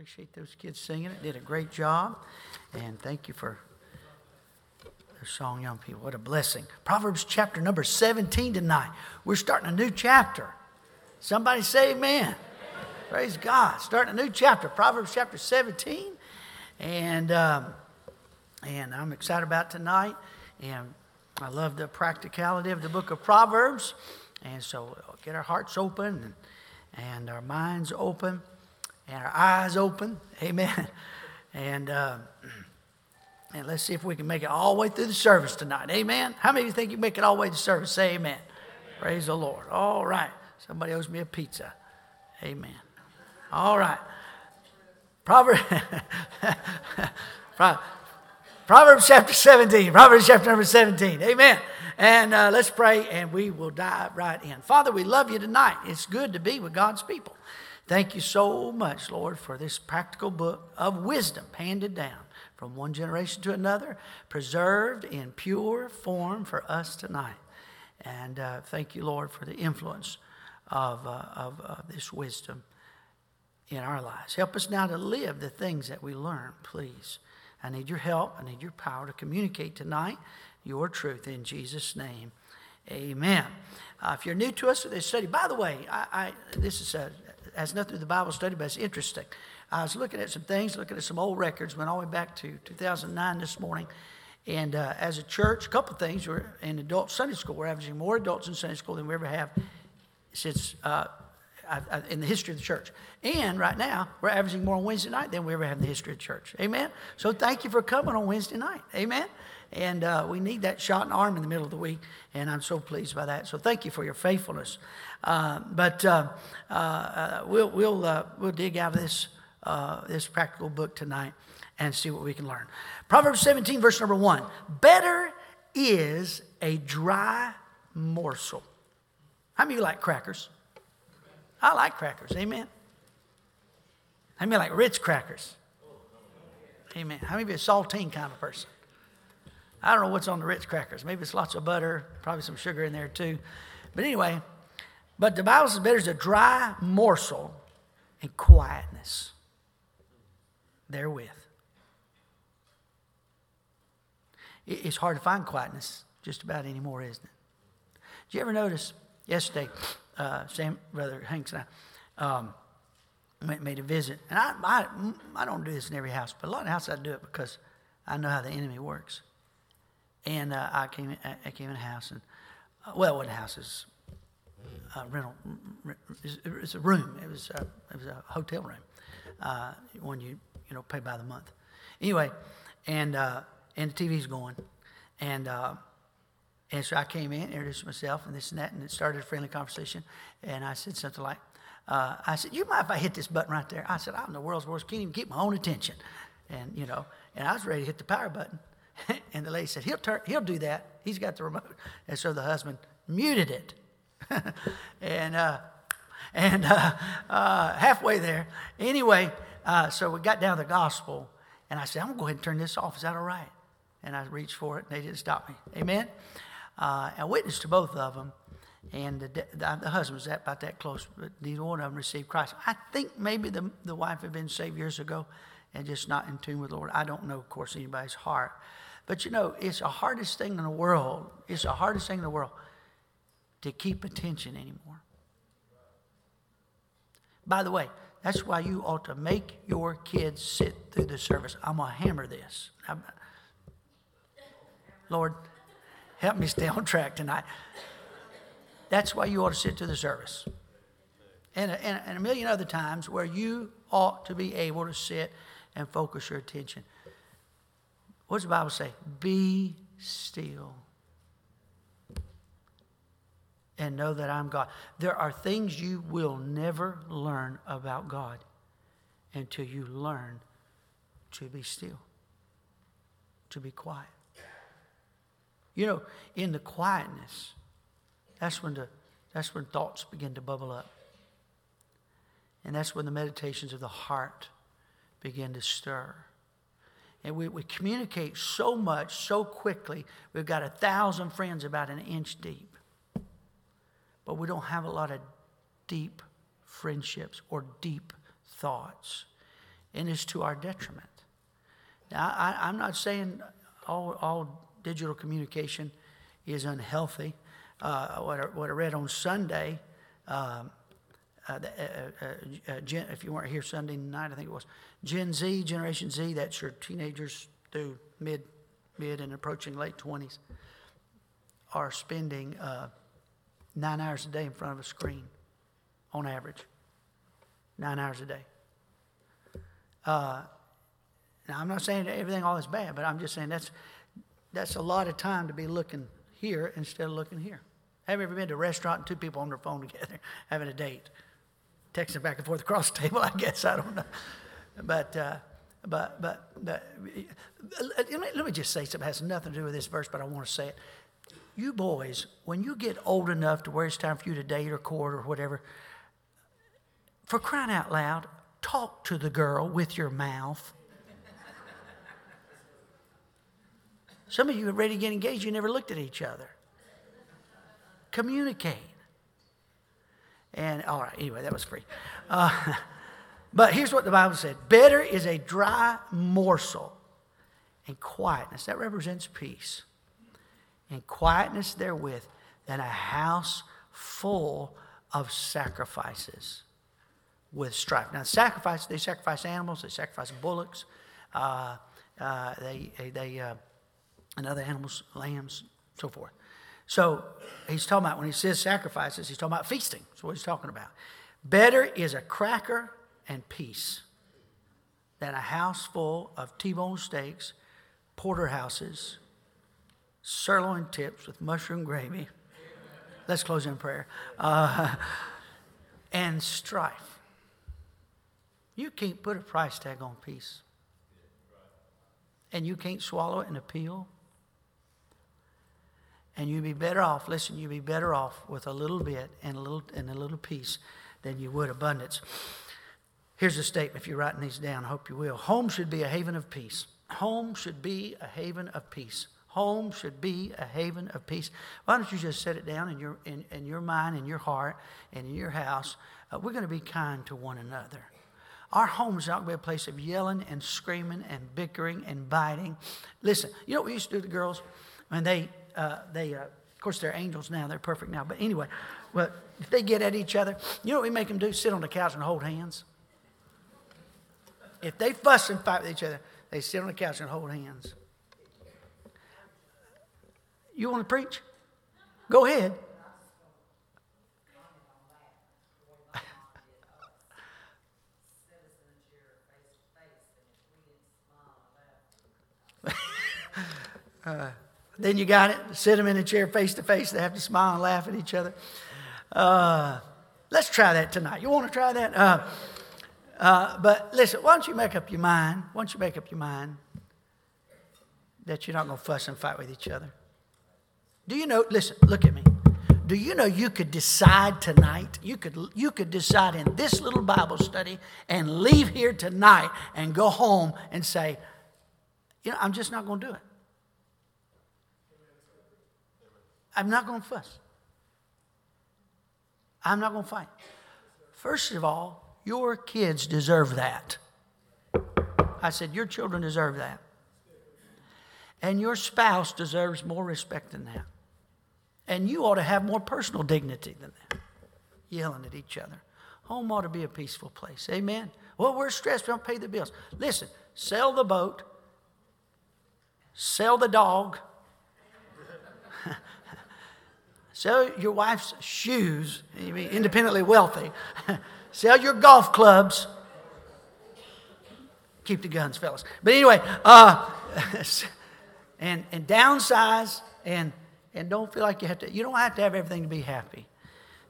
appreciate those kids singing it. Did a great job. And thank you for the song, Young People. What a blessing. Proverbs chapter number 17 tonight. We're starting a new chapter. Somebody say amen. Praise God. Starting a new chapter, Proverbs chapter 17. And, um, and I'm excited about tonight. And I love the practicality of the book of Proverbs. And so get our hearts open and, and our minds open and our eyes open. Amen. And, uh, and let's see if we can make it all the way through the service tonight. Amen. How many of you think you can make it all the way to service? Say amen. amen. Praise the Lord. All right. Somebody owes me a pizza. Amen. All right. Proverbs, Proverbs chapter 17. Proverbs chapter number 17. Amen. And uh, let's pray and we will dive right in. Father, we love you tonight. It's good to be with God's people. Thank you so much, Lord, for this practical book of wisdom handed down from one generation to another, preserved in pure form for us tonight. And uh, thank you, Lord, for the influence of, uh, of, of this wisdom in our lives. Help us now to live the things that we learn, please. I need your help. I need your power to communicate tonight your truth in Jesus' name. Amen. Uh, if you're new to us, this study, by the way, I, I, this is a, has nothing to do with the Bible study, but it's interesting. I was looking at some things, looking at some old records, went all the way back to 2009 this morning. And uh, as a church, a couple things. We're in adult Sunday school. We're averaging more adults in Sunday school than we ever have since uh, in the history of the church. And right now, we're averaging more on Wednesday night than we ever have in the history of the church. Amen. So thank you for coming on Wednesday night. Amen. And uh, we need that shot in arm in the middle of the week, and I'm so pleased by that. So thank you for your faithfulness. Uh, but uh, uh, uh we'll, we'll, we'll dig out of this, this practical book tonight and see what we can learn. Proverbs 17, verse number one Better is a dry morsel. How many of you like crackers? I like crackers. Amen. How many like Ritz crackers? Amen. How many of you a saltine kind of person? I don't know what's on the Ritz crackers. Maybe it's lots of butter, probably some sugar in there too. But anyway, but the Bible says better is a dry morsel and quietness therewith. It's hard to find quietness just about anymore, isn't it? Did you ever notice yesterday, uh, Sam, Brother Hanks and I um, went, made a visit. And I, I, I don't do this in every house, but a lot of houses I do it because I know how the enemy works. And uh, I came I came in a house, and uh, well, what house is a rental? It's a room. It was a, it was a hotel room, uh, when you you know pay by the month. Anyway, and uh, and the TV's going, and uh, and so I came in, introduced myself, and this and that, and it started a friendly conversation. And I said something like, uh, I said, you mind if I hit this button right there? I said, I'm the world's worst, can't even keep my own attention. And, you know, and I was ready to hit the power button. and the lady said, he'll, turn, he'll do that. He's got the remote. And so the husband muted it. and uh, and uh, uh, halfway there, anyway, uh, so we got down to the gospel, and I said, I'm going to go ahead and turn this off. Is that all right? And I reached for it, and they didn't stop me. Amen? Uh, I witnessed to both of them, and the, the, the husband was that, about that close, but neither one of them received Christ. I think maybe the, the wife had been saved years ago and just not in tune with the Lord. I don't know, of course, anybody's heart. But you know, it's the hardest thing in the world. It's the hardest thing in the world to keep attention anymore. By the way, that's why you ought to make your kids sit through the service. I'm going to hammer this. Lord, help me stay on track tonight. That's why you ought to sit through the service. And, and, and a million other times where you ought to be able to sit and focus your attention. What does the Bible say? Be still and know that I'm God. There are things you will never learn about God until you learn to be still, to be quiet. You know, in the quietness, that's when, the, that's when thoughts begin to bubble up. And that's when the meditations of the heart begin to stir. And we, we communicate so much, so quickly. We've got a thousand friends about an inch deep. But we don't have a lot of deep friendships or deep thoughts. and it's to our detriment. Now, I, am not saying all, all digital communication is unhealthy. Uh, what, I, what, I, read on Sunday, um, uh, uh, uh, uh, Gen, if you weren't here Sunday night, I think it was Gen Z, Generation Z. That's your teenagers through mid, mid and approaching late twenties, are spending uh, nine hours a day in front of a screen, on average. Nine hours a day. now, I'm not saying that everything all is bad, but I'm just saying that's that's a lot of time to be looking here instead of looking here. Have you ever been to a restaurant and two people on their phone together having a date? Texting back and forth across the table, I guess. I don't know. But, uh, but, but, but let, me, let me just say something that has nothing to do with this verse, but I want to say it. You boys, when you get old enough to where it's time for you to date or court or whatever, for crying out loud, talk to the girl with your mouth. Some of you are ready to get engaged, you never looked at each other. Communicate. And all right, anyway, that was free. Uh, but here's what the Bible said Better is a dry morsel and quietness. That represents peace. And quietness therewith than a house full of sacrifices with strife. Now, sacrifice, they sacrifice animals, they sacrifice bullocks, uh, uh, they, they, uh, and other animals, lambs, so forth. So he's talking about, when he says sacrifices, he's talking about feasting. That's what he's talking about. Better is a cracker and peace than a house full of T bone steaks, porterhouses, sirloin tips with mushroom gravy. Let's close in prayer. Uh, and strife. You can't put a price tag on peace. And you can't swallow it in a pill. And you'd be better off, listen, you'd be better off with a little bit and a little and a little piece than you would abundance. Here's a statement if you're writing these down, I hope you will. Home should be a haven of peace. Home should be a haven of peace. Home should be a haven of peace. Why don't you just set it down in your, in, in your mind, in your heart, and in your house? Uh, we're going to be kind to one another. Our home is not going to be a place of yelling and screaming and bickering and biting. Listen, you know what we used to do to girls? When they uh, they, uh, of course, they're angels now. They're perfect now. But anyway, but if they get at each other, you know what we make them do? Sit on the couch and hold hands. If they fuss and fight with each other, they sit on the couch and hold hands. You want to preach? Go ahead. Then you got it. Sit them in a chair face to face. They have to smile and laugh at each other. Uh, let's try that tonight. You want to try that? Uh, uh, but listen, why don't you make up your mind? Why don't you make up your mind that you're not going to fuss and fight with each other? Do you know? Listen, look at me. Do you know you could decide tonight? You could, you could decide in this little Bible study and leave here tonight and go home and say, you know, I'm just not going to do it. I'm not going to fuss. I'm not going to fight. First of all, your kids deserve that. I said, Your children deserve that. And your spouse deserves more respect than that. And you ought to have more personal dignity than that. Yelling at each other. Home ought to be a peaceful place. Amen. Well, we're stressed, we don't pay the bills. Listen, sell the boat, sell the dog, Sell your wife's shoes, you be independently wealthy. Sell your golf clubs. Keep the guns, fellas. But anyway, uh, and, and downsize and, and don't feel like you have to, you don't have to have everything to be happy.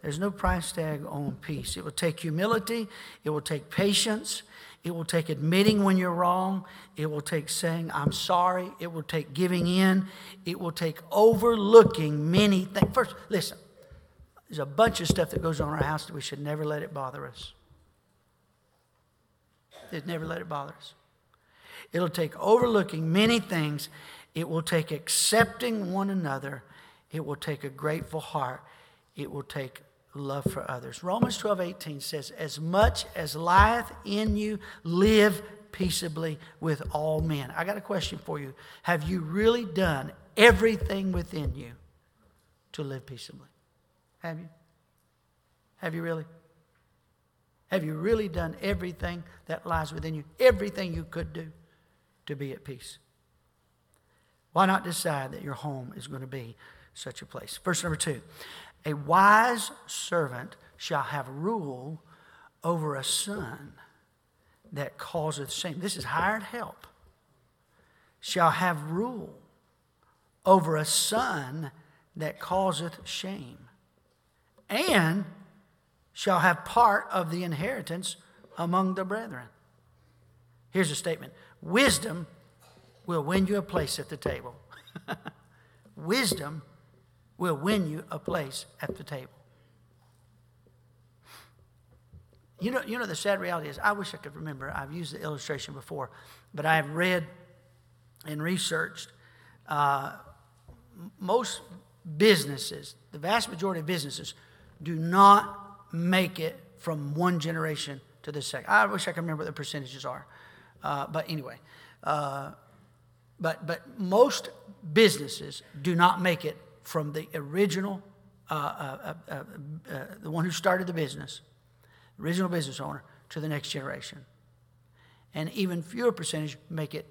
There's no price tag on peace. It will take humility, it will take patience, it will take admitting when you're wrong. It will take saying, I'm sorry. It will take giving in. It will take overlooking many things. First, listen, there's a bunch of stuff that goes on in our house that we should never let it bother us. It never let it bother us. It'll take overlooking many things. It will take accepting one another. It will take a grateful heart. It will take love for others. Romans 12 18 says, As much as lieth in you, live peaceably with all men. I got a question for you. Have you really done everything within you to live peaceably? Have you? Have you really? Have you really done everything that lies within you? Everything you could do to be at peace? Why not decide that your home is going to be such a place? Verse number two A wise servant shall have rule over a son that causeth shame. This is hired help. Shall have rule over a son that causeth shame. And shall have part of the inheritance among the brethren. Here's a statement Wisdom will win you a place at the table. Wisdom will win you a place at the table. You know, you know, the sad reality is, I wish I could remember. I've used the illustration before, but I have read and researched uh, most businesses, the vast majority of businesses, do not make it from one generation to the second. I wish I could remember what the percentages are. Uh, but anyway, uh, but, but most businesses do not make it from the original, uh, uh, uh, uh the one who started the business, original business owner, to the next generation. And even fewer percentage make it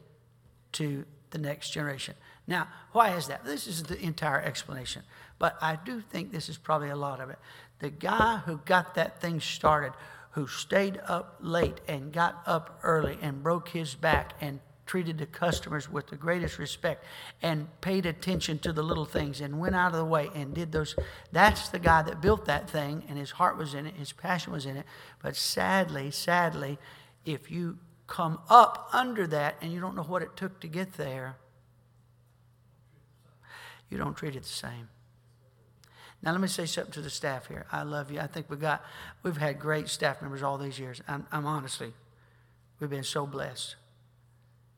to the next generation. Now, why is that? This is the entire explanation. But I do think this is probably a lot of it. The guy who got that thing started, who stayed up late and got up early and broke his back and treated the customers with the greatest respect and paid attention to the little things and went out of the way and did those. That's the guy that built that thing and his heart was in it, his passion was in it. But sadly, sadly, if you come up under that and you don't know what it took to get there, you don't treat it the same. Now, let me say something to the staff here. I love you. I think we've got, we've had great staff members all these years. I'm, I'm honestly, we've been so blessed.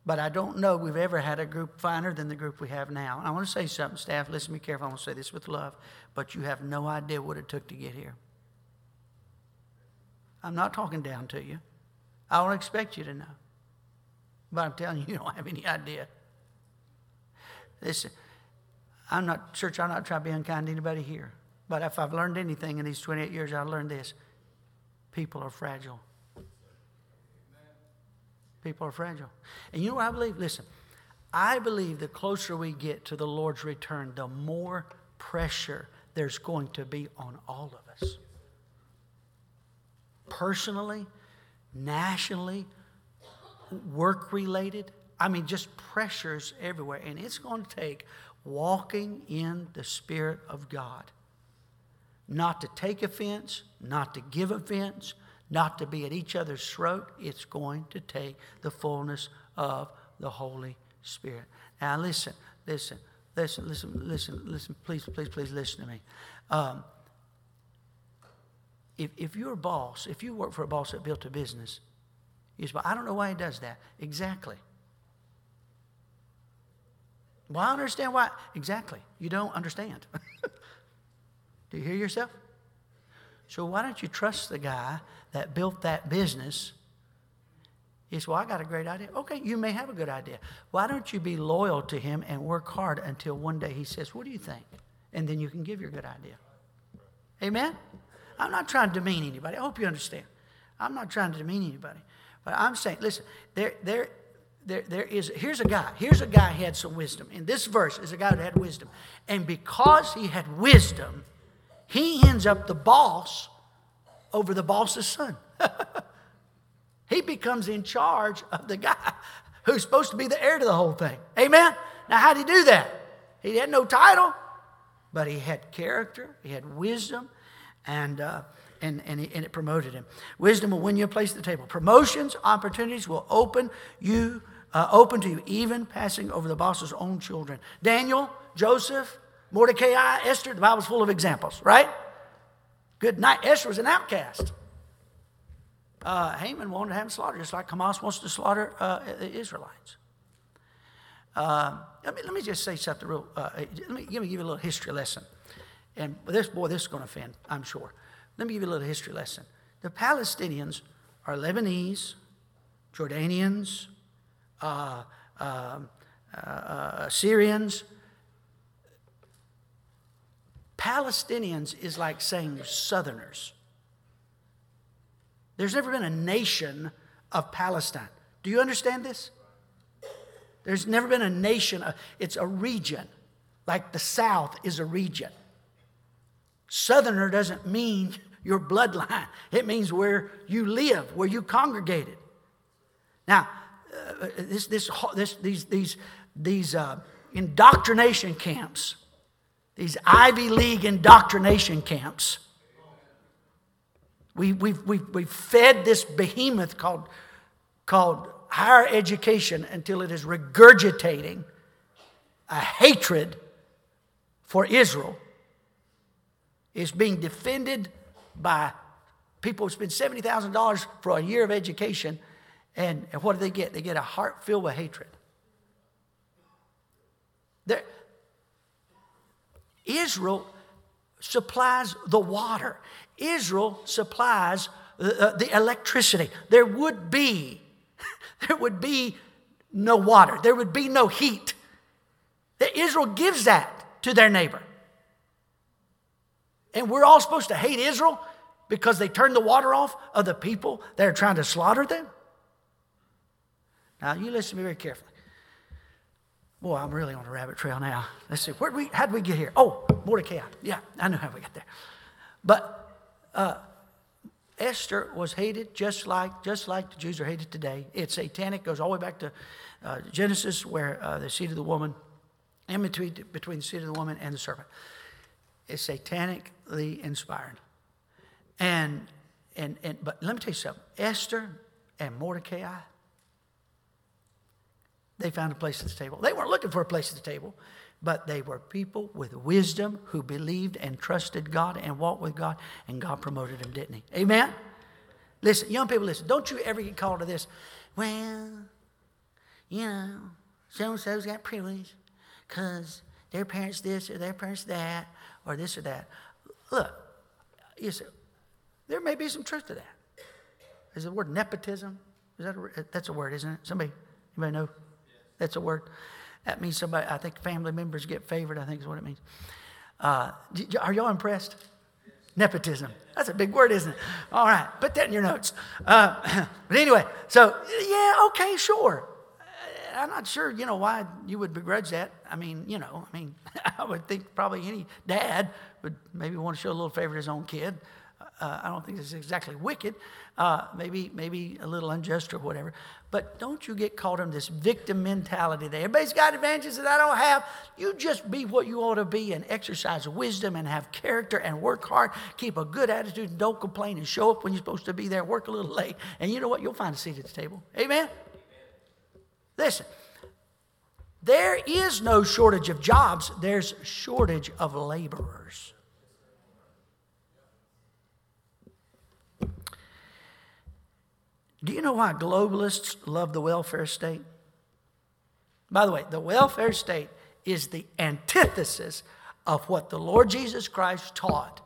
But I don't know we've ever had a group finer than the group we have now. I want to say something, staff. Listen to me careful. I want to say this with love. But you have no idea what it took to get here. I'm not talking down to you. I don't expect you to know. But I'm telling you, you don't have any idea. Listen, I'm not, church, I'm not trying to be unkind to anybody here. But if I've learned anything in these 28 years, I've learned this people are fragile. People are fragile. And you know what I believe? Listen, I believe the closer we get to the Lord's return, the more pressure there's going to be on all of us. Personally, nationally, work related. I mean, just pressures everywhere. And it's going to take walking in the Spirit of God. Not to take offense, not to give offense, not to be at each other's throat. It's going to take the fullness of the Holy Spirit. Now, listen, listen, listen, listen, listen, listen. Please, please, please listen to me. Um, if, if you're a boss, if you work for a boss that built a business, you say, I don't know why he does that. Exactly. Well, I understand why. Exactly. You don't understand. Do you hear yourself? So why don't you trust the guy that built that business? Says, Well, I got a great idea. Okay, you may have a good idea. Why don't you be loyal to him and work hard until one day he says, What do you think? And then you can give your good idea. Amen? I'm not trying to demean anybody. I hope you understand. I'm not trying to demean anybody. But I'm saying, listen, there, there, there, there is here's a guy here's a guy who had some wisdom in this verse is a guy who had wisdom and because he had wisdom he ends up the boss over the boss's son he becomes in charge of the guy who's supposed to be the heir to the whole thing amen now how did he do that he had no title but he had character he had wisdom and uh, and, and, and it promoted him. Wisdom will win you a place at the table. Promotions, opportunities will open you uh, open to you, even passing over the boss's own children. Daniel, Joseph, Mordecai, Esther, the Bible's full of examples, right? Good night. Esther was an outcast. Uh, Haman wanted to have him slaughtered, just like Hamas wants to slaughter uh, the Israelites. Uh, let, me, let me just say something real. Uh, let, me, let me give you a little history lesson. And this, boy, this is going to offend, I'm sure. Let me give you a little history lesson. The Palestinians are Lebanese, Jordanians, uh, uh, uh, Syrians. Palestinians is like saying Southerners. There's never been a nation of Palestine. Do you understand this? There's never been a nation, it's a region, like the South is a region. Southerner doesn't mean your bloodline, it means where you live, where you congregated. Now, uh, this, this, this, these, these, these uh, indoctrination camps, these Ivy League indoctrination camps, we, we've, we've, we've fed this behemoth called, called higher education until it is regurgitating a hatred for Israel. It's being defended by people who spend $70,000 for a year of education. And, and what do they get? They get a heart filled with hatred. They're, Israel supplies the water. Israel supplies the, the electricity. There would be, there would be no water. There would be no heat. Israel gives that to their neighbor. And we're all supposed to hate Israel because they turned the water off of the people that are trying to slaughter them? Now, you listen to me very carefully. Boy, I'm really on a rabbit trail now. Let's see, where we, how did we get here? Oh, Mordecai. Yeah, I know how we got there. But uh, Esther was hated just like, just like the Jews are hated today. It's satanic, goes all the way back to uh, Genesis, where uh, the seed of the woman, in between, between the seed of the woman and the serpent, is satanically inspired. And, and, and, but let me tell you something Esther and Mordecai, they found a place at the table. They weren't looking for a place at the table but they were people with wisdom who believed and trusted God and walked with God, and God promoted them, didn't He? Amen? Listen, young people, listen. Don't you ever get called to this. Well, you know, so and so's got privilege because their parents this or their parents that or this or that. Look, you say, there may be some truth to that. Is the word nepotism? Is that a, that's a word, isn't it? Somebody, anybody know? That's a word. That means somebody, I think family members get favored, I think is what it means. Uh, are y'all impressed? Nepotism. That's a big word, isn't it? All right, put that in your notes. Uh, but anyway, so yeah, okay, sure. I'm not sure, you know, why you would begrudge that. I mean, you know, I mean, I would think probably any dad would maybe want to show a little favor to his own kid. Uh, I don't think it's exactly wicked, uh, maybe maybe a little unjust or whatever. But don't you get caught in this victim mentality that everybody's got advantages that I don't have. You just be what you ought to be and exercise wisdom and have character and work hard, keep a good attitude and don't complain and show up when you're supposed to be there, work a little late. And you know what? You'll find a seat at the table. Amen? Amen. Listen, there is no shortage of jobs, there's shortage of laborers. Do you know why globalists love the welfare state? By the way, the welfare state is the antithesis of what the Lord Jesus Christ taught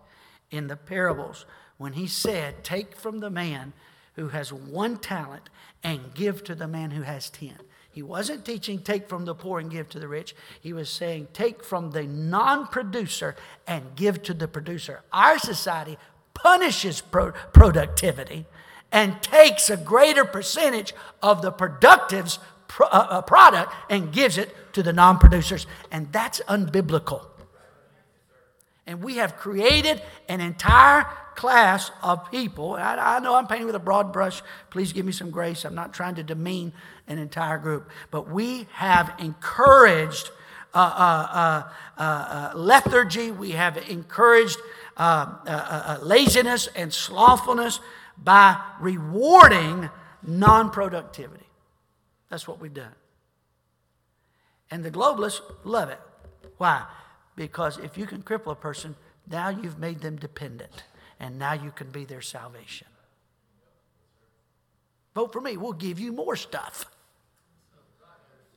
in the parables when he said, Take from the man who has one talent and give to the man who has ten. He wasn't teaching take from the poor and give to the rich. He was saying take from the non producer and give to the producer. Our society punishes pro- productivity and takes a greater percentage of the productive's pro- uh, uh, product and gives it to the non producers. And that's unbiblical. And we have created an entire class of people. I, I, know I'm painting with a broad brush. Please give me some grace. I'm not trying to demean an entire group. But we have encouraged uh, uh, uh, uh lethargy, we have encouraged uh, laziness and slothfulness by rewarding non productivity. That's what we've done. And the globalists love it. Why? Because if you can cripple a person, now you've made them dependent, and now you can be their salvation. Vote for me, we'll give you more stuff.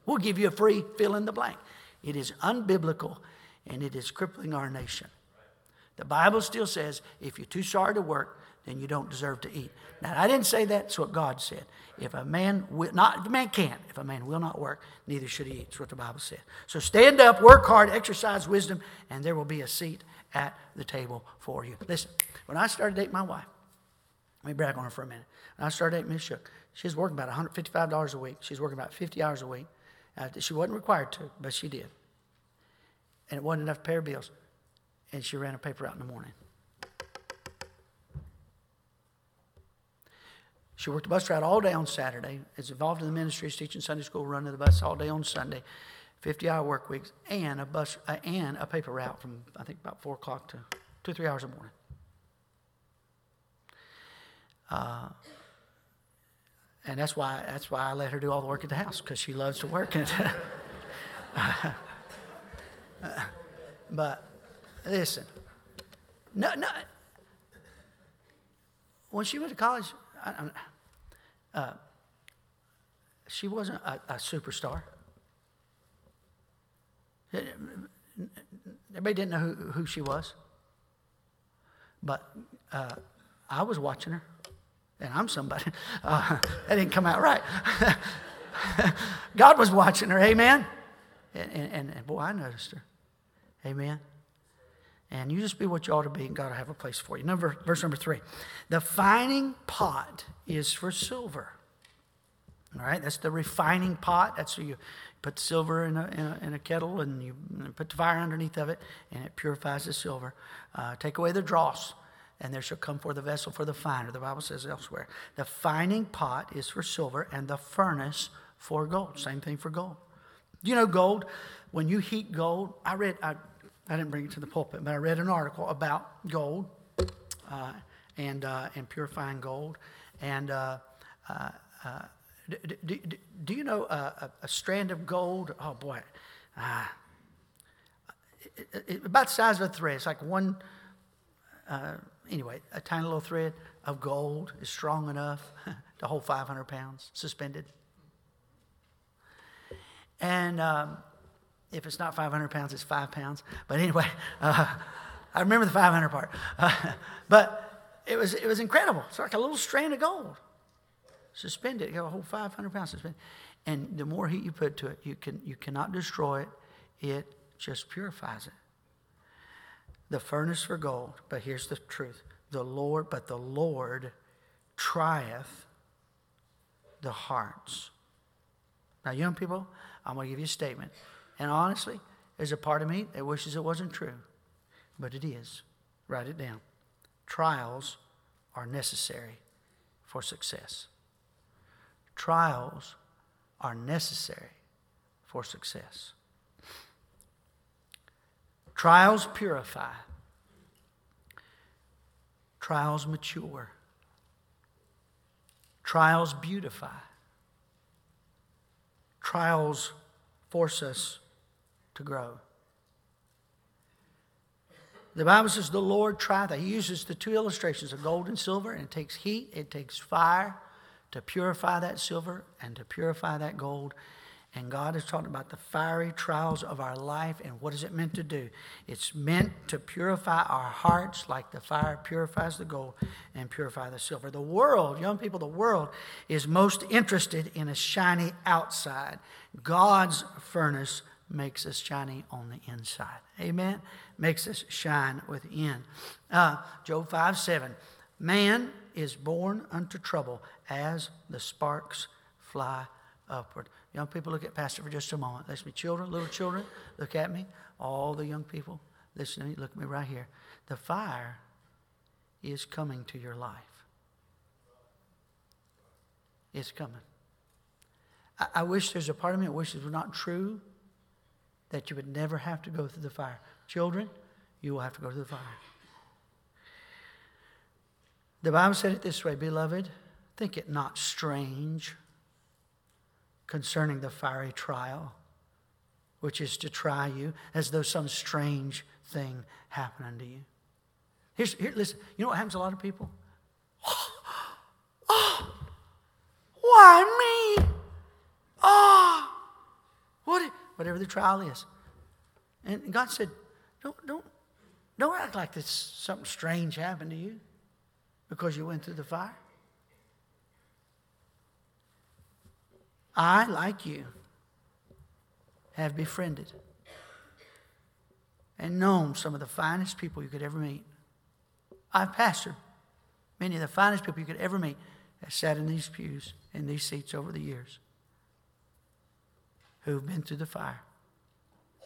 We'll give you a free fill in the blank. It is unbiblical and it is crippling our nation. The Bible still says if you're too sorry to work, then you don't deserve to eat. Now, I didn't say that. It's what God said. If a man will not, if a man can't, if a man will not work, neither should he eat. What the Bible says. So stand up, work hard, exercise wisdom, and there will be a seat at the table for you. Listen, when I started dating my wife, let me brag on her for a minute. When I started dating Miss Shook, she was working about $155 a week. She was working about 50 hours a week. Uh, she wasn't required to, but she did. And it wasn't enough to pay her bills. And she ran a paper out in the morning. She worked the bus route all day on Saturday. Is involved in the ministries, teaching Sunday school, running the bus all day on Sunday, 50-hour work weeks, and a bus uh, and a paper route from I think about four o'clock to two three hours a morning. Uh, and that's why that's why I let her do all the work at the house because she loves to work. but listen, no, no. When she went to college, uh, she wasn't a, a superstar. Everybody didn't know who, who she was. But uh, I was watching her, and I'm somebody. Uh, that didn't come out right. God was watching her, amen? And, and, and, boy, I noticed her, amen? And you just be what you ought to be, and God will have a place for you. Number, verse number three. The fining pot is for silver. All right, that's the refining pot. That's where you put silver in a, in a, in a kettle and you put the fire underneath of it, and it purifies the silver. Uh, take away the dross, and there shall come forth a vessel for the finer. The Bible says elsewhere. The fining pot is for silver, and the furnace for gold. Same thing for gold. You know gold? When you heat gold, I read, I I didn't bring it to the pulpit, but I read an article about gold uh, and, uh, and purifying gold. And uh, uh, uh do, do, do, you know a, a, strand of gold? Oh boy, uh, it, it, about the size of a thread. It's like one, anyway, a tiny little thread of gold is strong enough to hold 500 pounds suspended. And um, if it's not 500 pounds, it's five pounds. But anyway, uh, I remember the 500 part. Uh, but it was, it was incredible. It's like a little strand of gold. Suspended, you got a whole 500 pounds suspended. And the more heat you put to it, you, can, you cannot destroy it, it just purifies it. The furnace for gold, but here's the truth the Lord, but the Lord trieth the hearts. Now, young people, I'm going to give you a statement. And honestly, there's a part of me that wishes it wasn't true, but it is. Write it down. Trials are necessary for success. Trials are necessary for success. Trials purify, trials mature, trials beautify, trials force us to grow. The Bible says the Lord trieth. He uses the two illustrations of gold and silver, and it takes heat, it takes fire to purify that silver and to purify that gold. And God is talking about the fiery trials of our life and what is it meant to do? It's meant to purify our hearts like the fire purifies the gold and purify the silver. The world, young people, the world is most interested in a shiny outside. God's furnace makes us shiny on the inside. Amen? Makes us shine within. Uh, Job 5 7. Man is born unto trouble as the sparks fly upward. Young people, look at Pastor for just a moment. To me. Children, little children, look at me. All the young people, listen to me. Look at me right here. The fire is coming to your life. It's coming. I, I wish there's a part of me that wishes was not true that you would never have to go through the fire. Children, you will have to go through the fire. The Bible said it this way, beloved, think it not strange concerning the fiery trial, which is to try you as though some strange thing happened unto you. Here's, here, listen, you know what happens to a lot of people? Oh, why me? Oh, what, whatever the trial is. And God said, don't, don't, Don't act like this something strange happened to you because you went through the fire. I, like you, have befriended and known some of the finest people you could ever meet. I've pastored many of the finest people you could ever meet that sat in these pews, in these seats over the years, who've been through the fire.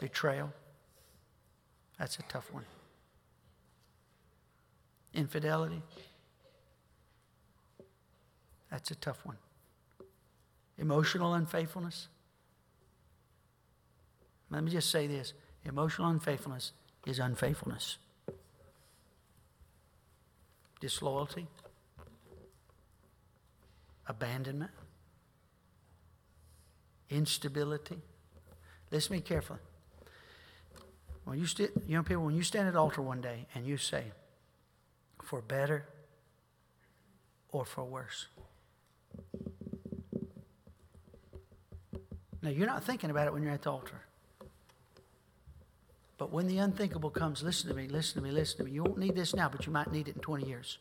Betrayal. That's a tough one. Infidelity. That's a tough one. Emotional unfaithfulness. Let me just say this emotional unfaithfulness is unfaithfulness. Disloyalty, abandonment, instability. Listen to me carefully. When you st- young people, when you stand at altar one day and you say, for better or for worse. Now, you're not thinking about it when you're at the altar. But when the unthinkable comes, listen to me, listen to me, listen to me. You won't need this now, but you might need it in 20 years.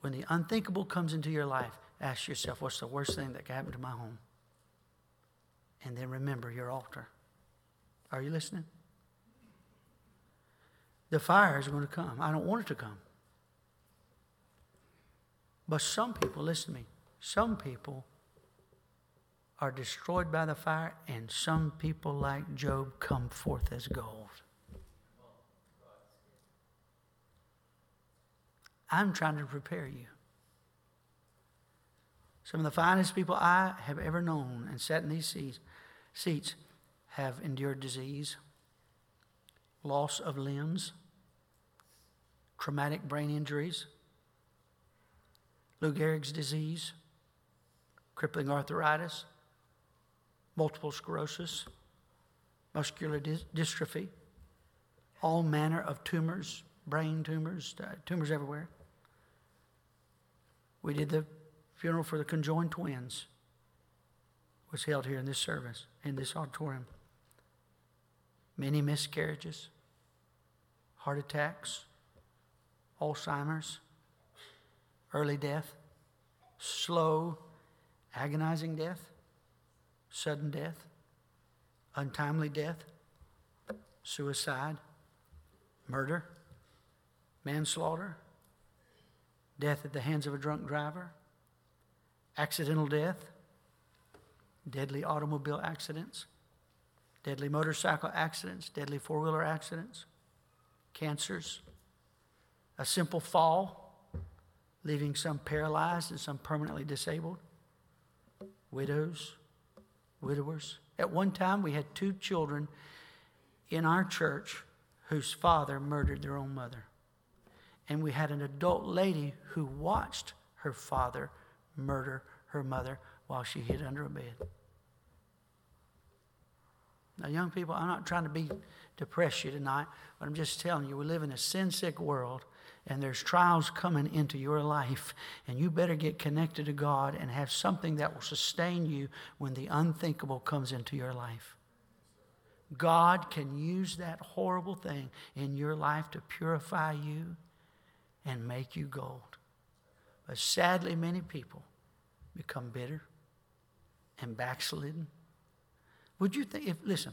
When the unthinkable comes into your life, ask yourself, what's the worst thing that could happen to my home? And then remember your altar. Are you listening? The fire is going to come. I don't want it to come. But some people, listen to me, some people are destroyed by the fire, and some people, like Job, come forth as gold. I'm trying to prepare you. Some of the finest people I have ever known and sat in these seats, seats have endured disease, loss of limbs, traumatic brain injuries, Lou Gehrig's disease, crippling arthritis, multiple sclerosis, muscular dystrophy, all manner of tumors, brain tumors, uh, tumors everywhere. We did the funeral for the conjoined twins was held here in this service, in this auditorium. Many miscarriages, heart attacks, Alzheimer's, early death, slow, agonizing death, sudden death, untimely death, suicide, murder, manslaughter, death at the hands of a drunk driver, accidental death, deadly automobile accidents, deadly motorcycle accidents, deadly four wheeler accidents, cancers, a simple fall leaving some paralyzed and some permanently disabled, widows, widowers. At one time, we had two children in our church whose father murdered their own mother. And we had an adult lady who watched her father murder her mother while she hid under a bed. Now, young people, I'm not trying to be depress you tonight, but I'm just telling you, we live in a sin sick world and there's trials coming into your life, and you better get connected to God and have something that will sustain you when the unthinkable comes into your life. God can use that horrible thing in your life to purify you and make you gold. But sadly, many people become bitter and backslidden. Would you think, if, listen,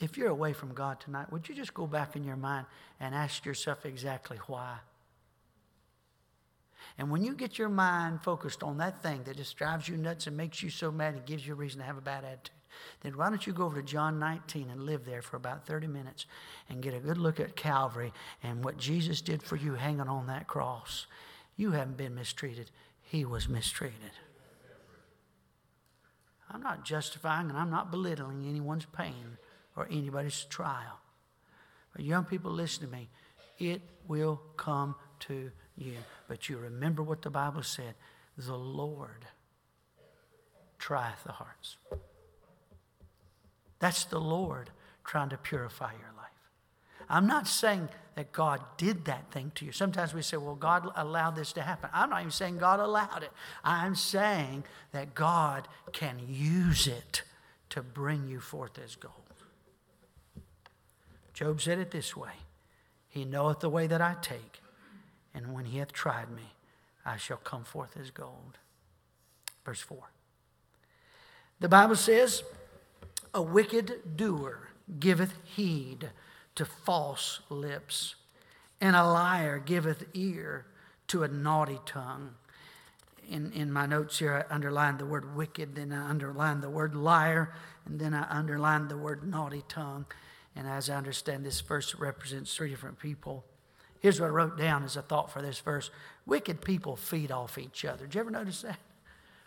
if you're away from God tonight, would you just go back in your mind and ask yourself exactly why? And when you get your mind focused on that thing that just drives you nuts and makes you so mad and gives you a reason to have a bad attitude, then why don't you go over to John 19 and live there for about 30 minutes and get a good look at Calvary and what Jesus did for you hanging on that cross? You haven't been mistreated, He was mistreated. I'm not justifying and I'm not belittling anyone's pain or anybody's trial. But young people, listen to me. It will come to you. But you remember what the Bible said the Lord trieth the hearts. That's the Lord trying to purify your life. I'm not saying that God did that thing to you. Sometimes we say, well, God allowed this to happen. I'm not even saying God allowed it. I'm saying that God can use it to bring you forth as gold. Job said it this way He knoweth the way that I take, and when he hath tried me, I shall come forth as gold. Verse 4. The Bible says, A wicked doer giveth heed to false lips, and a liar giveth ear to a naughty tongue. In, in my notes here, I underlined the word wicked, then I underlined the word liar, and then I underlined the word naughty tongue. And as I understand, this verse represents three different people. Here's what I wrote down as a thought for this verse Wicked people feed off each other. Did you ever notice that?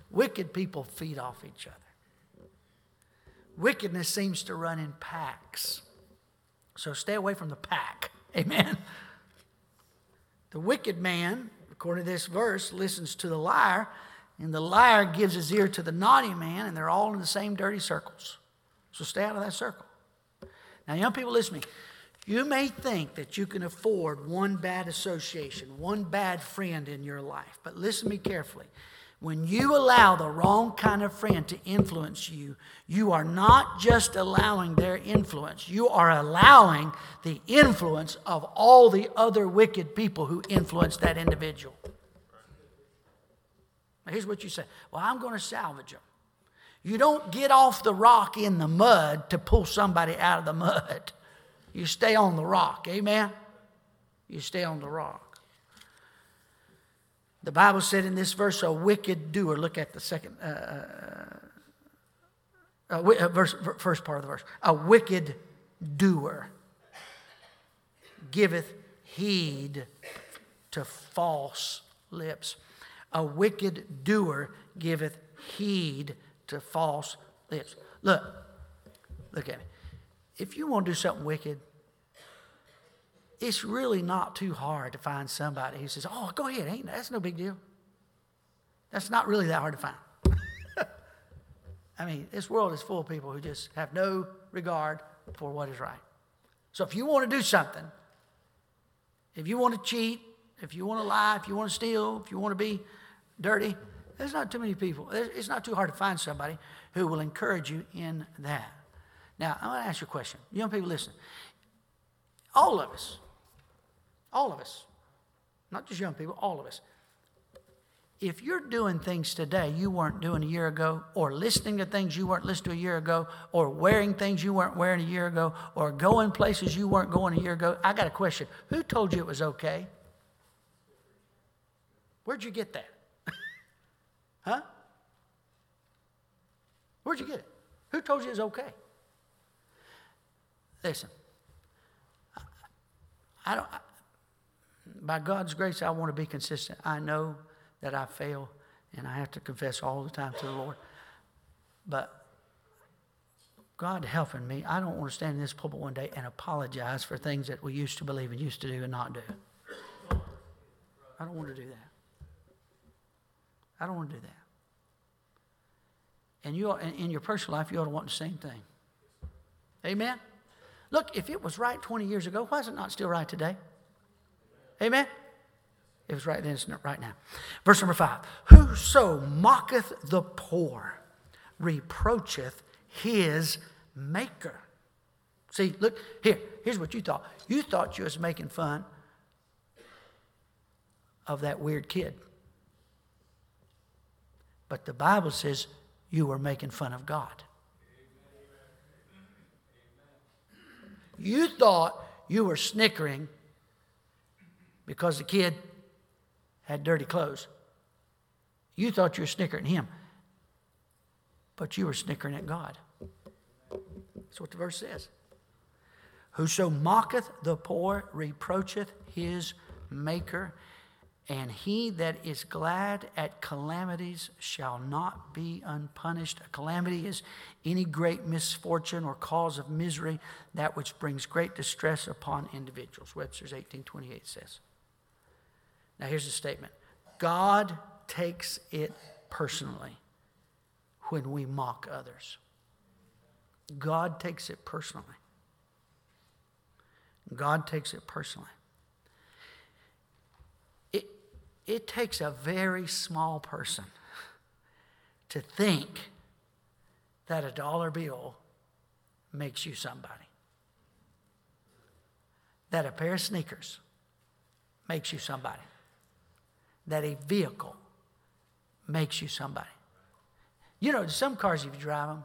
Wicked people feed off each other. Wickedness seems to run in packs. So stay away from the pack. Amen. The wicked man, according to this verse, listens to the liar, and the liar gives his ear to the naughty man, and they're all in the same dirty circles. So stay out of that circle. Now, young people, listen to me. You may think that you can afford one bad association, one bad friend in your life, but listen to me carefully. When you allow the wrong kind of friend to influence you, you are not just allowing their influence, you are allowing the influence of all the other wicked people who influence that individual. Now, here's what you say Well, I'm going to salvage them. You don't get off the rock in the mud to pull somebody out of the mud. You stay on the rock. Amen? You stay on the rock. The Bible said in this verse, a wicked doer. Look at the second uh, uh, uh, verse, first part of the verse. A wicked doer giveth heed to false lips. A wicked doer giveth heed to false lips. Look, look at me. If you want to do something wicked, it's really not too hard to find somebody who says, "Oh, go ahead, ain't that's no big deal." That's not really that hard to find. I mean, this world is full of people who just have no regard for what is right. So if you want to do something, if you want to cheat, if you want to lie, if you want to steal, if you want to be dirty, there's not too many people. It's not too hard to find somebody who will encourage you in that. Now, I want to ask you a question. Young people, listen. All of us, all of us, not just young people, all of us. If you're doing things today you weren't doing a year ago, or listening to things you weren't listening to a year ago, or wearing things you weren't wearing a year ago, or going places you weren't going a year ago, I got a question. Who told you it was okay? Where'd you get that? huh? Where'd you get it? Who told you it was okay? Listen, I don't, by God's grace, I want to be consistent. I know that I fail and I have to confess all the time to the Lord. But God helping me, I don't want to stand in this pulpit one day and apologize for things that we used to believe and used to do and not do. I don't want to do that. I don't want to do that. And you, in your personal life, you ought to want the same thing. Amen? Look, if it was right 20 years ago, why is it not still right today? Amen? It was right then, right now. Verse number five Whoso mocketh the poor reproacheth his maker. See, look, here, here's what you thought. You thought you was making fun of that weird kid. But the Bible says you were making fun of God. You thought you were snickering because the kid had dirty clothes. You thought you were snickering at him, but you were snickering at God. That's what the verse says. Whoso mocketh the poor reproacheth his maker, and he that is glad at calamities shall not be unpunished. A calamity is any great misfortune or cause of misery, that which brings great distress upon individuals. Webster's 1828 says. Now here's the statement God takes it personally when we mock others. God takes it personally. God takes it personally. It takes a very small person to think that a dollar bill makes you somebody. that a pair of sneakers makes you somebody, that a vehicle makes you somebody. You know, some cars, if you drive them,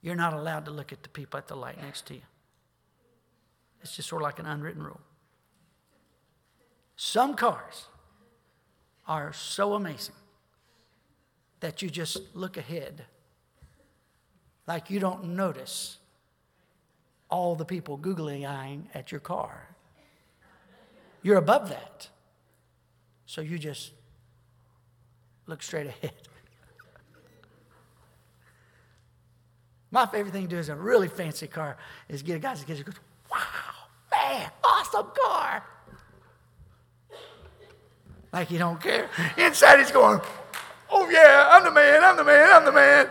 you're not allowed to look at the people at the light next to you. It's just sort of like an unwritten rule. Some cars are so amazing that you just look ahead like you don't notice all the people googly eyeing at your car. You're above that. So you just look straight ahead. My favorite thing to do is a really fancy car is get a guy that goes, wow, man, awesome car. Like he don't care. Inside he's going, oh yeah, I'm the man, I'm the man, I'm the man.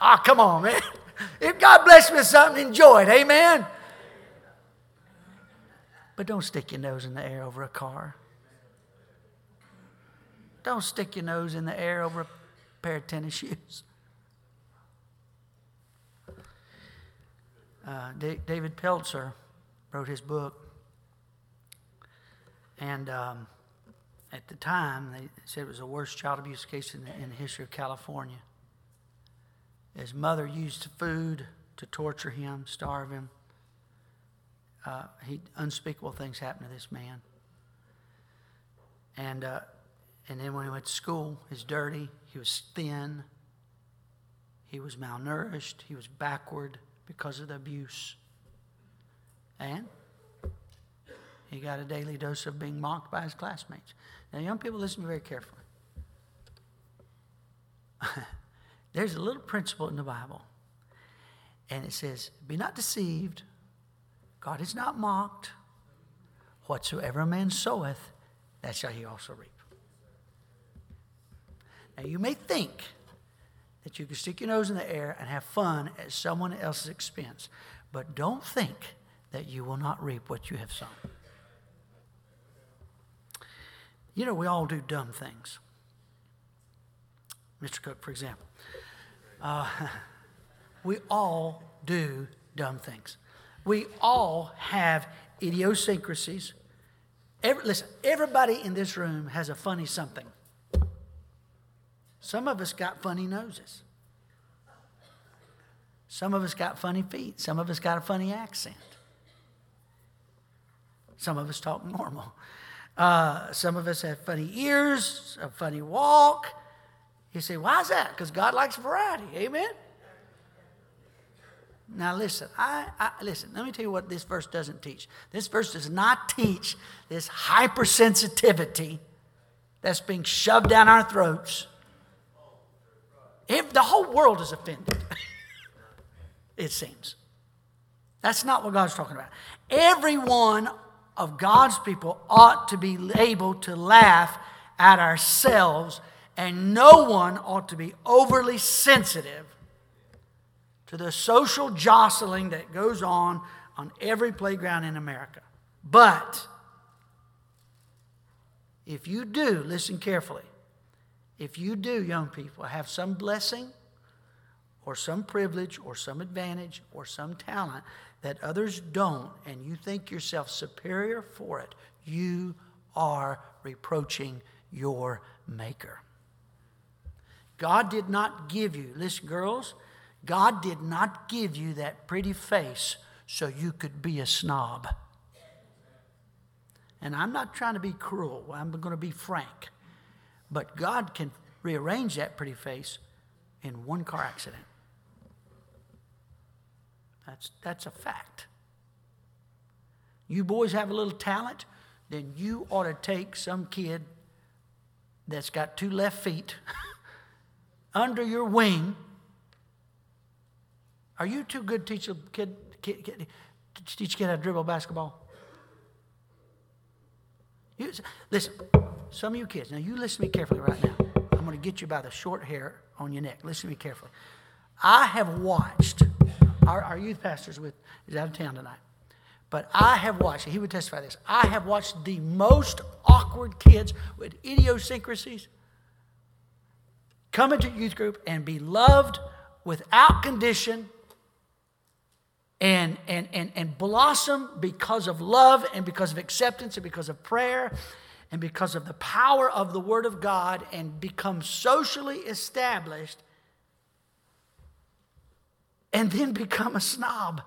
Ah, oh, come on, man. If God bless me with something, enjoy it. Amen. But don't stick your nose in the air over a car. Don't stick your nose in the air over a pair of tennis shoes. Uh, D- David Pelzer wrote his book, and um, at the time they said it was the worst child abuse case in the, in the history of California. His mother used food to torture him, starve him. Uh, he, unspeakable things happened to this man. And, uh, and then when he went to school, he was dirty, he was thin, he was malnourished, he was backward because of the abuse. And he got a daily dose of being mocked by his classmates. Now, young people, listen very carefully. There's a little principle in the Bible, and it says, Be not deceived. God is not mocked. Whatsoever a man soweth, that shall he also reap. Now, you may think that you can stick your nose in the air and have fun at someone else's expense, but don't think that you will not reap what you have sown. You know, we all do dumb things. Mr. Cook, for example. Uh, we all do dumb things. We all have idiosyncrasies. Every, listen, everybody in this room has a funny something. Some of us got funny noses. Some of us got funny feet. Some of us got a funny accent. Some of us talk normal. Uh, some of us have funny ears, a funny walk. You say, why is that? Because God likes variety. Amen? Now listen, I, I, listen, let me tell you what this verse doesn't teach. This verse does not teach this hypersensitivity that's being shoved down our throats. If the whole world is offended, it seems. That's not what God's talking about. Everyone of God's people ought to be able to laugh at ourselves, and no one ought to be overly sensitive to the social jostling that goes on on every playground in America. But if you do, listen carefully, if you do, young people, have some blessing or some privilege or some advantage or some talent that others don't, and you think yourself superior for it, you are reproaching your Maker. God did not give you, listen, girls, God did not give you that pretty face so you could be a snob. And I'm not trying to be cruel, I'm going to be frank. But God can rearrange that pretty face in one car accident. That's, that's a fact. You boys have a little talent, then you ought to take some kid that's got two left feet under your wing. Are you too good to teach a kid, kid, kid teach a kid how to dribble basketball? You, listen, some of you kids, now you listen to me carefully right now. I'm going to get you by the short hair on your neck. Listen to me carefully. I have watched our, our youth pastor's with is out of town tonight. But I have watched, he would testify this, I have watched the most awkward kids with idiosyncrasies come into youth group and be loved without condition and, and, and, and blossom because of love and because of acceptance and because of prayer and because of the power of the Word of God and become socially established and then become a snob.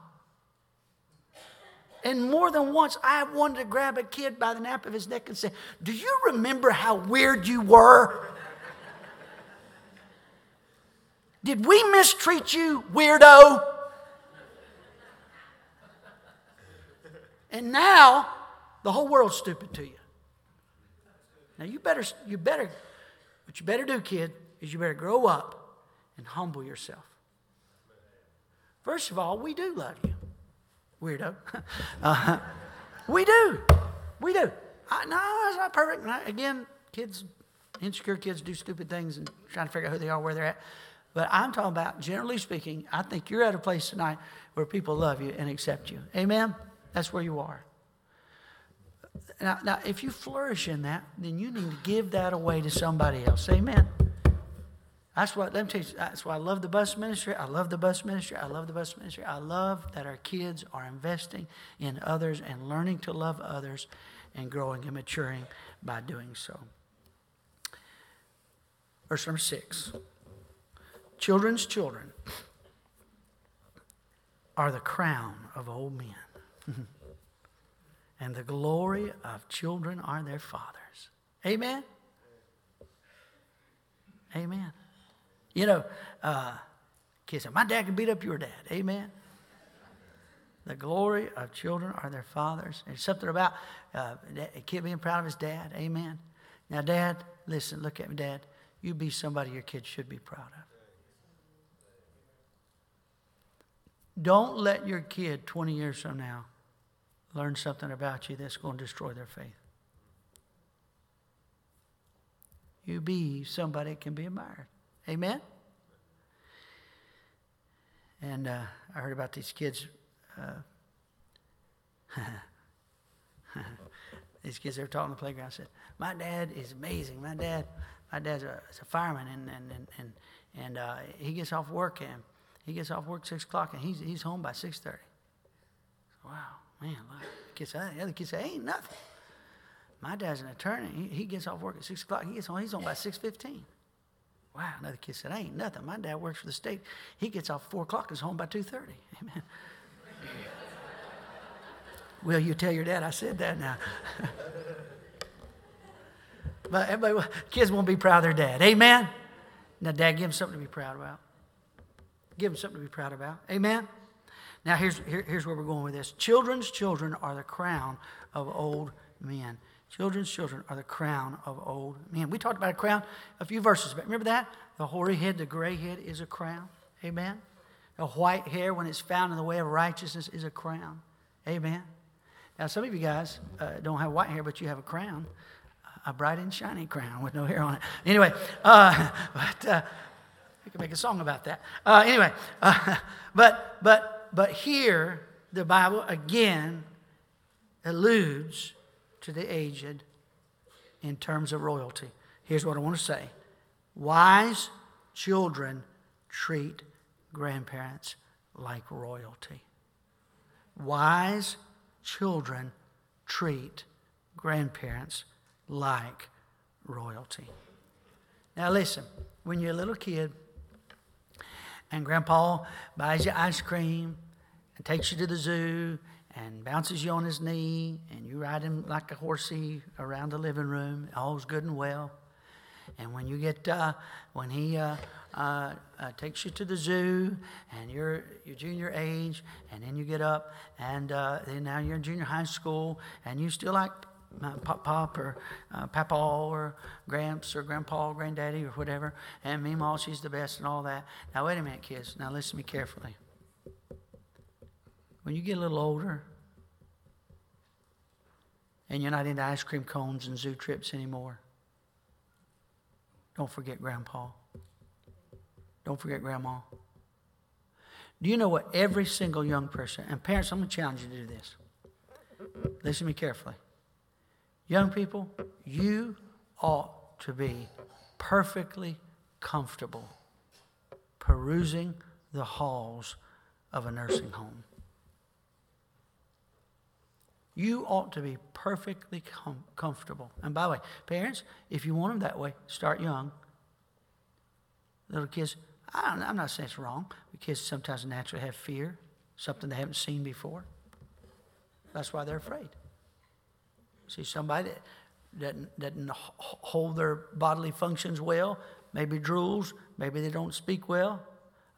And more than once, I wanted to grab a kid by the nape of his neck and say, Do you remember how weird you were? Did we mistreat you, weirdo? And now the whole world's stupid to you. Now you better, you better, what you better do, kid, is you better grow up and humble yourself. First of all, we do love you, weirdo. uh, we do, we do. I, no, it's not perfect. Again, kids, insecure kids do stupid things and trying to figure out who they are, where they're at. But I'm talking about, generally speaking, I think you're at a place tonight where people love you and accept you. Amen? That's where you are. Now, now, if you flourish in that, then you need to give that away to somebody else. Amen. That's what let me tell you, that's why I love the bus ministry. I love the bus ministry. I love the bus ministry. I love that our kids are investing in others and learning to love others and growing and maturing by doing so. Verse number six. Children's children are the crown of old men. and the glory of children are their fathers. Amen? Amen. You know, uh, kids My dad can beat up your dad. Amen. The glory of children are their fathers. There's something about uh, a kid being proud of his dad. Amen. Now, dad, listen, look at me, dad. You be somebody your kids should be proud of. Don't let your kid 20 years from now learn something about you that's going to destroy their faith. You be somebody that can be admired. Amen? And uh, I heard about these kids. Uh, these kids they were talking on the playground said, "My dad is amazing. My dad, my dad's a, a fireman, and and and and, and uh, he gets off work and he gets off work six o'clock, and he's he's home by six thirty. Wow, man! Look, kids, the other kids say, "Ain't nothing." My dad's an attorney. He, he gets off work at six o'clock. He gets home. He's home by six fifteen. Wow, another kid said, ain't nothing. My dad works for the state. He gets off 4 o'clock is home by 2.30. Amen. Will you tell your dad I said that now? but everybody, kids won't be proud of their dad. Amen? Now, dad, give them something to be proud about. Give them something to be proud about. Amen? Now, here's, here, here's where we're going with this. Children's children are the crown of old men. Children's children are the crown of old men. We talked about a crown a few verses back. Remember that? The hoary head, the gray head is a crown. Amen. The white hair, when it's found in the way of righteousness, is a crown. Amen. Now, some of you guys uh, don't have white hair, but you have a crown, a bright and shiny crown with no hair on it. Anyway, uh, but uh, we can make a song about that. Uh, anyway, uh, but but but here the Bible again alludes to the aged in terms of royalty. Here's what I want to say wise children treat grandparents like royalty. Wise children treat grandparents like royalty. Now, listen, when you're a little kid and grandpa buys you ice cream and takes you to the zoo and bounces you on his knee, and you ride him like a horsey around the living room. All's good and well. And when you get, uh, when he uh, uh, uh takes you to the zoo, and you're you're junior age, and then you get up, and uh, then now you're in junior high school, and you still like Pop Pop or uh, Papa or Gramps or Grandpa or Granddaddy or whatever, and Meemaw, she's the best and all that. Now wait a minute, kids. Now listen to me carefully when you get a little older and you're not into ice cream cones and zoo trips anymore, don't forget Grandpa. Don't forget Grandma. Do you know what every single young person, and parents, I'm going to challenge you to do this. Listen to me carefully. Young people, you ought to be perfectly comfortable perusing the halls of a nursing home. You ought to be perfectly com- comfortable. And by the way, parents, if you want them that way, start young. Little kids, I am not saying it's wrong. Kids sometimes naturally have fear, something they haven't seen before. That's why they're afraid. See, somebody that doesn't, hold their bodily functions well, maybe drools, maybe they don't speak well.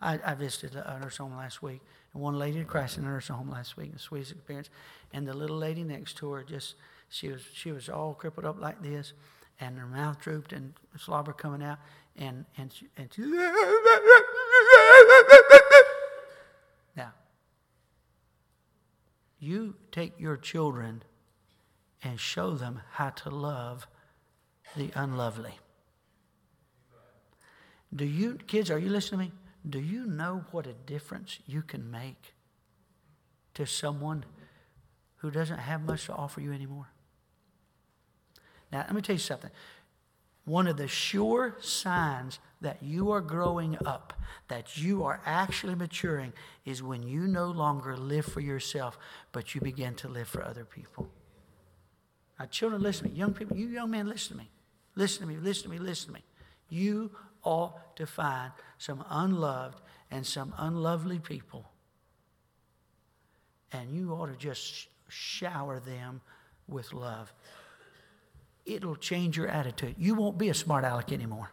I, I visited a nursing home last week, and one lady had crashed in a nursing home last week, the sweetest experience. And the little lady next to her just, she was, she was all crippled up like this, and her mouth drooped and slobber coming out, and, and, she, and she, now, you take your children and show them how to love the unlovely. Do you, kids, are you listening to me? Do you know what a difference you can make to someone who doesn't have much to offer you anymore? Now, let me tell you something. One of the sure signs that you are growing up, that you are actually maturing, is when you no longer live for yourself, but you begin to live for other people. Now, children, listen to me. Young people, you young men, listen to me. Listen to me, listen to me, listen to me. You ought to find some unloved and some unlovely people, and you ought to just shower them with love. It'll change your attitude. You won't be a smart aleck anymore.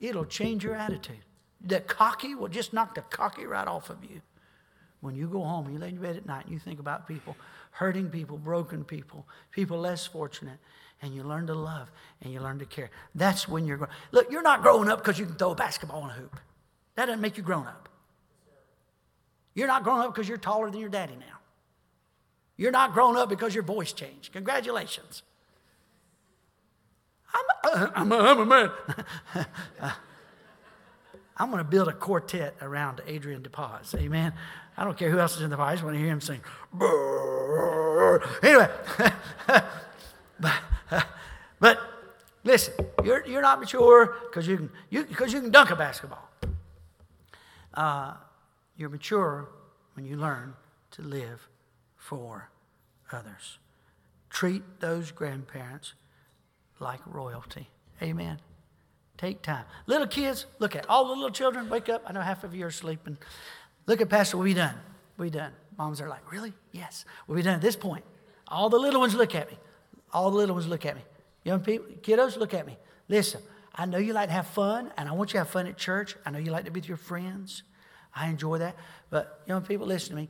It'll change your attitude. The cocky will just knock the cocky right off of you. When you go home, you lay in bed at night, and you think about people, hurting people, broken people, people less fortunate, and you learn to love and you learn to care. That's when you're growing. Look, you're not growing up because you can throw a basketball in a hoop. That doesn't make you grown up. You're not growing up because you're taller than your daddy now. You're not growing up because your voice changed. Congratulations. I'm a, I'm a, I'm a man. I'm going to build a quartet around Adrian DePaz. Amen. I don't care who else is in the choir. I just want to hear him sing. Anyway, but, but listen, you're, you're not mature because you, can, you, cause you can dunk a basketball. Uh, you're mature when you learn to live for others. Treat those grandparents like royalty. Amen. Take time. Little kids, look at all the little children, wake up. I know half of you are sleeping. Look at Pastor, we done. We done. Moms are like, really? Yes. We'll be done at this point. All the little ones look at me. All the little ones look at me. Young people, kiddos, look at me. Listen, I know you like to have fun, and I want you to have fun at church. I know you like to be with your friends. I enjoy that. But young people, listen to me.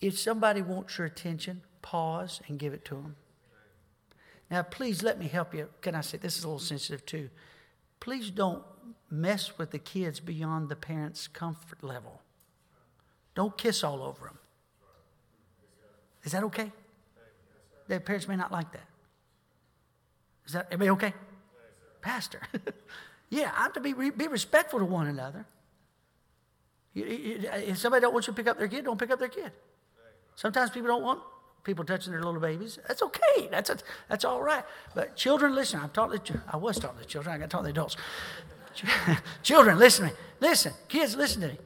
If somebody wants your attention, pause and give it to them. Now, please let me help you. Can I say this is a little sensitive too? Please don't mess with the kids beyond the parents' comfort level. Don't kiss all over them. Is that okay? Their parents may not like that. Is that everybody okay? Pastor. yeah, I'm to be, be respectful to one another. If somebody don't want you to pick up their kid, don't pick up their kid. Sometimes people don't want people touching their little babies. That's okay. That's, a, that's all right. But children, listen. I'm talking to, I was talking to children. I got to talk to adults. children, listen to me. Listen. Kids, listen to me.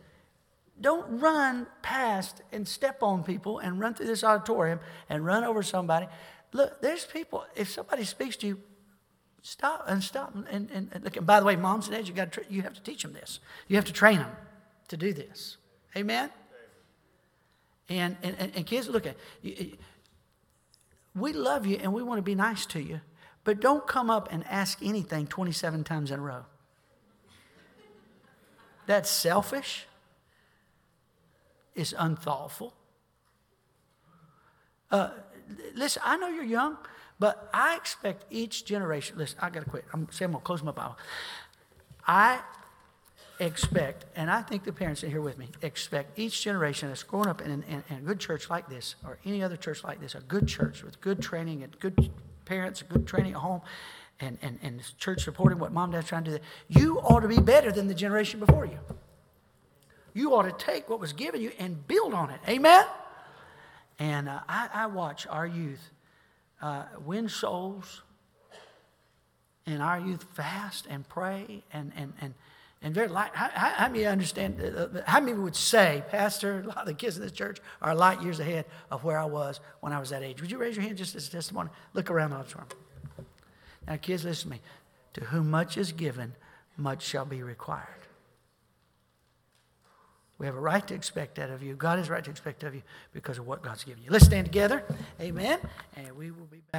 Don't run past and step on people and run through this auditorium and run over somebody. Look, there's people, if somebody speaks to you, stop and stop. And, and, and look, and by the way, moms and dads, you, got you have to teach them this. You have to train them to do this. Amen? And, and, and kids, look at we love you and we want to be nice to you, but don't come up and ask anything 27 times in a row. That's selfish It's unthoughtful. Uh, listen, I know you're young, but I expect each generation. Listen, I got to quit. I'm saying I'm going to close my Bible. I expect, and I think the parents are here with me, expect each generation that's growing up in, in, in, a good church like this or any other church like this, a good church with good training and good parents, good training at home, and, and, and church supporting what mom and dad's trying to do, you ought to be better than the generation before you. You ought to take what was given you and build on it. Amen? And uh, I, I, watch our youth uh, win souls, and our youth fast and pray and, and, and, And very light. How, how, many understand? Uh, uh, how many would say, Pastor, a lot of the kids in this church are light years ahead of where I was when I was that age? Would you raise your hand just as a testimony? Look around the auditorium. Now, kids, listen to me. To whom much is given, much shall be required. We have a right to expect that of you. God has a right to expect of you because of what God's given you. Let's stand together. Amen. And we will be back.